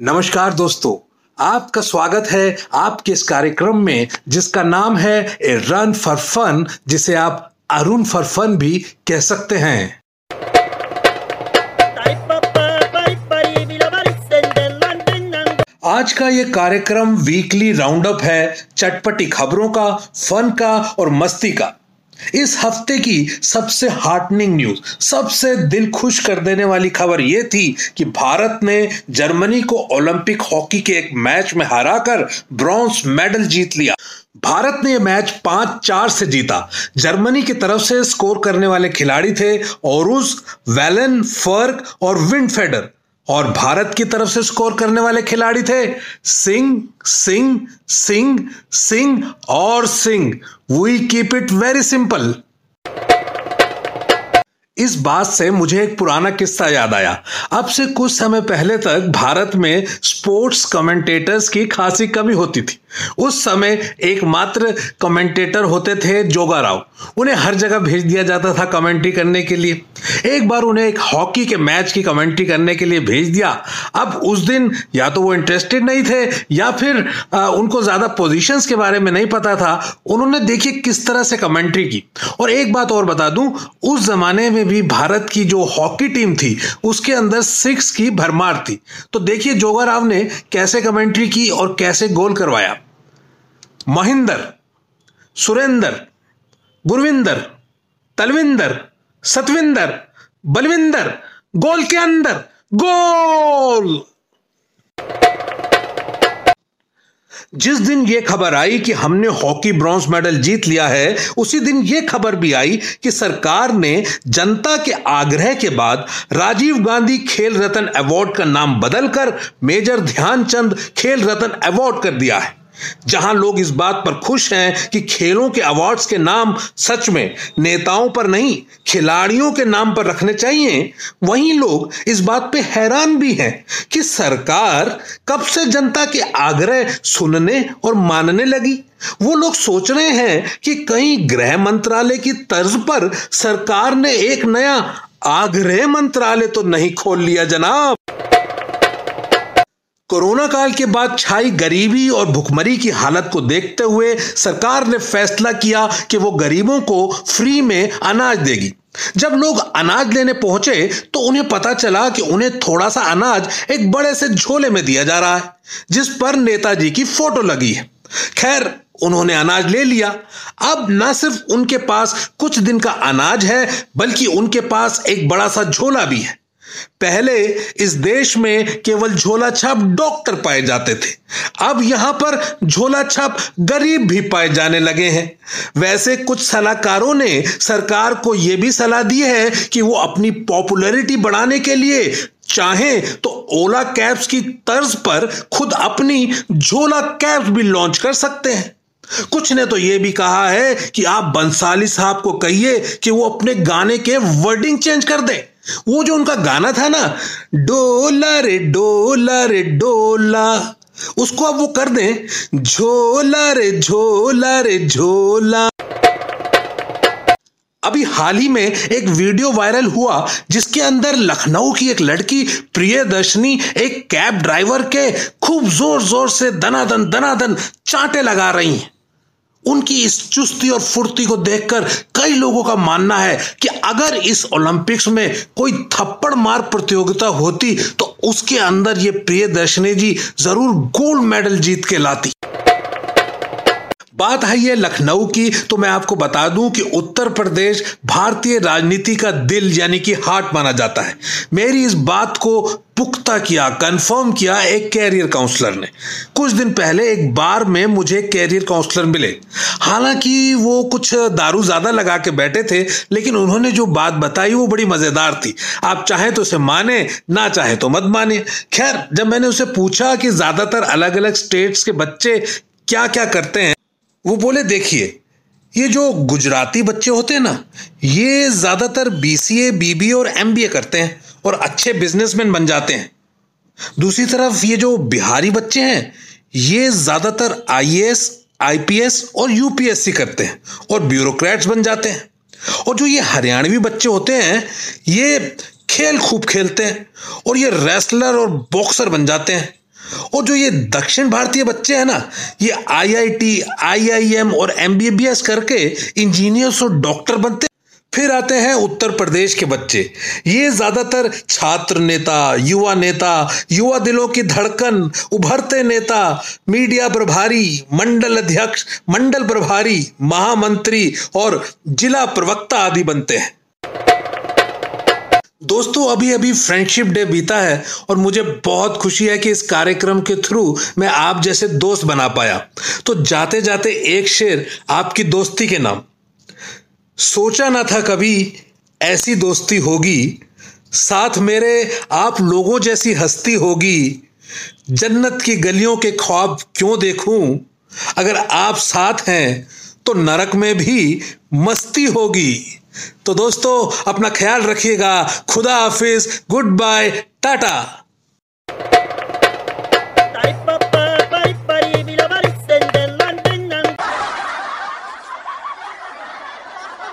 नमस्कार दोस्तों, आपका स्वागत है आपके इस कार्यक्रम में, जिसका नाम है ए रन फॉर फन, जिसे आप अरुण फॉर फन भी कह सकते हैं। आज का ये कार्यक्रम वीकली राउंडअप है, चटपटी खबरों का फन का और मस्ती का। इस हफ़्ते की सबसे हार्टनिंग न्यूज़ सबसे दिल खुश कर देने वाली खबर यह थी कि भारत ने जर्मनी को ओलंपिक हॉकी के एक मैच में हराकर ब्रॉन्ज मेडल जीत लिया। भारत ने यह मैच पाँच चार से जीता। जर्मनी की तरफ़ से स्कोर करने वाले खिलाड़ी थे ओरुस वैलन, फ़र्क और विंडफेडर। और भारत की तरफ़ से स्कोर करने वाले खिलाड़ी थे। सिंह सिंह सिंह सिंह और Singh. We keep it very simple इस बात से मुझे एक पुराना किस्सा याद आया। अब से कुछ समय पहले तक भारत में स्पोर्ट्स कमेंटेटर्स की खासी कमी होती थी। उस समय एकमात्र कमेंटेटर होते थे जोगा राव। उन्हें हर जगह भेज दिया जाता था कमेंट्री करने के लिए। एक बार उन्हें एक हॉकी के मैच की कमेंट्री करने के लिए भेज दिया। अब उस दिन या तो वो इंटरेस्टेड नहीं थे या फिर आ, उनको ज़्यादा पोजीशंस के बारे में नहीं पता था। उन्होंने देखिए किस तरह से कमेंट्री की। और एक बात और बता दूँ उस जमाने में भी भारत की जो हॉकी टीम थी, उसके अंदर सिक्स की भरमार थी। तो देखिए जोगा राव ने कैसे कमेंट्री की और कैसे गोल करवाया। महिंदर, सुरेंदर, गुरविंदर, तलविंदर, सतविंदर, बलविंदर, गोल के अंदर, गोल! जिस दिन यह खबर आई कि हमने हॉकी ब्रॉन्ज मेडल जीत लिया है, उसी दिन यह खबर भी आई कि सरकार ने जनता के आग्रह के बाद राजीव गांधी खेल रत्न अवार्ड का नाम बदलकर मेजर ध्यानचंद खेल रत्न अवार्ड कर दिया है। जहाँ लोग इस बात पर खुश हैं कि खेलों के अवार्ड्स के नाम सच में नेताओं पर नहीं, खिलाड़ियों के नाम पर रखने चाहिए। वहीं लोग इस बात पे हैरान भी हैं कि सरकार कब से जनता के आग्रह सुनने और मानने लगी। वो लोग सोच रहे हैं कि कहीं गृह मंत्रालय की तर्ज पर सरकार ने एक नया आग्रह मंत्रालय तो नहीं खोल लिया जनाब। कोरोना काल के बाद छाई गरीबी और भुखमरी की हालत को देखते हुए सरकार ने फैसला किया कि वो गरीबों को फ्री में अनाज देगी। जब लोग अनाज लेने पहुँचे तो उन्हें पता चला कि उन्हें थोड़ा सा अनाज एक बड़े से झोले में दिया जा रहा है, जिस पर नेताजी की फ़ोटो लगी है। खैर, उन्होंने अनाज ले लिया। अब न सिर्फ़ उनके पास कुछ दिन का अनाज है, बल्कि उनके पास एक बड़ा सा झोला भी है। पहले इस देश में केवल झोला छाप डॉक्टर पाए जाते थे। अब यहाँ पर झोला छाप गरीब भी पाए जाने लगे हैं। वैसे कुछ सलाहकारों ने सरकार को यह भी सलाह दी है कि वो अपनी पॉपुलैरिटी बढ़ाने के लिए चाहे तो ओला कैब्स की तर्ज पर खुद अपनी झोला कैब्स भी लॉन्च कर सकते हैं। कुछ ने तो यह भी कहा है कि आप बंसाली साहब को कहिए कि वो अपने गाने के वर्डिंग चेंज कर दें। वो जो उनका गाना था ना डोला रे डोला रे डोला उसको अब वो कर दें झोला रे झोला। रे झोला अभी हाल ही में एक वीडियो वायरल हुआ, जिसके अंदर लखनऊ की एक लड़की, प्रियदर्शनी, एक कैब ड्राइवर के खूब ज़ोर ज़ोर से दनादन दनादन चांटे लगा रही हैं। उनकी इस चुस्ती और फुर्ती को देखकर कई लोगों का मानना है कि अगर इस ओलंपिक्स में कोई थप्पड़ मार प्रतियोगिता होती तो उसके अंदर ये प्रिय दर्शनी जी ज़रूर गोल्ड मेडल जीत के लाती। बात है ये लखनऊ की तो मैं आपको बता दूँ कि उत्तर प्रदेश भारतीय राजनीति का दिल यानी कि हार्ट माना जाता है। मेरी इस बात को पुख्ता किया कंफर्म किया एक कैरियर काउंसलर ने। कुछ दिन पहले एक बार में मुझे कैरियर काउंसलर मिले। हालाँकि वो कुछ दारू ज़्यादा लगा के बैठे थे, लेकिन उन्होंने जो बात बताई वो बड़ी मज़ेदार थी। आप चाहे तो उसे माने, ना चाहे तो मत माने। खैर, जब मैंने उसे पूछा कि ज़्यादातर अलग अलग स्टेट्स के बच्चे क्या क्या करते हैं वो बोले, देखिए, ये जो गुजराती बच्चे होते हैं ना, ये ज़्यादातर B C A B B और एम बी ए करते हैं और अच्छे बिजनेसमैन बन जाते हैं। दूसरी तरफ़ ये जो बिहारी बच्चे हैं, ये ज़्यादातर I A S I P S और यू पी एस सी करते हैं और ब्यूरोक्रेट्स बन जाते हैं। और जो ये हरियाणवी बच्चे होते हैं, ये खेल खूब खेलते हैं और ये रेसलर और बॉक्सर बन जाते हैं। और जो ये दक्षिण भारतीय बच्चे हैं ना ये आईआईटी, आईआईएम और एमबीबीएस करके इंजीनियर्स और डॉक्टर बनते फिर आते हैं उत्तर प्रदेश के बच्चे। ये ज़्यादातर छात्र नेता युवा नेता युवा दिलों की धड़कन उभरते नेता मीडिया प्रभारी मंडल अध्यक्ष मंडल प्रभारी महामंत्री और जिला प्रवक्ता आदि बनते हैं। दोस्तों अभी अभी फ्रेंडशिप डे बीता है और मुझे बहुत खुशी है कि इस कार्यक्रम के थ्रू मैं आप जैसे दोस्त बना पाया। तो जाते जाते एक शेर आपकी दोस्ती के नाम। सोचा ना था कभी ऐसी दोस्ती होगी। साथ मेरे आप लोगों जैसी हस्ती होगी। जन्नत की गलियों के ख्वाब क्यों देखूँ? अगर आप साथ हैं तो नरक में भी मस्ती होगी। तो दोस्तों अपना ख्याल रखिएगा। खुदा हाफिज गुड बाय टाटा।